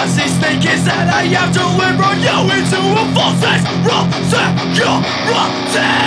What's this thing is that I have to liberate you into a false sense of security?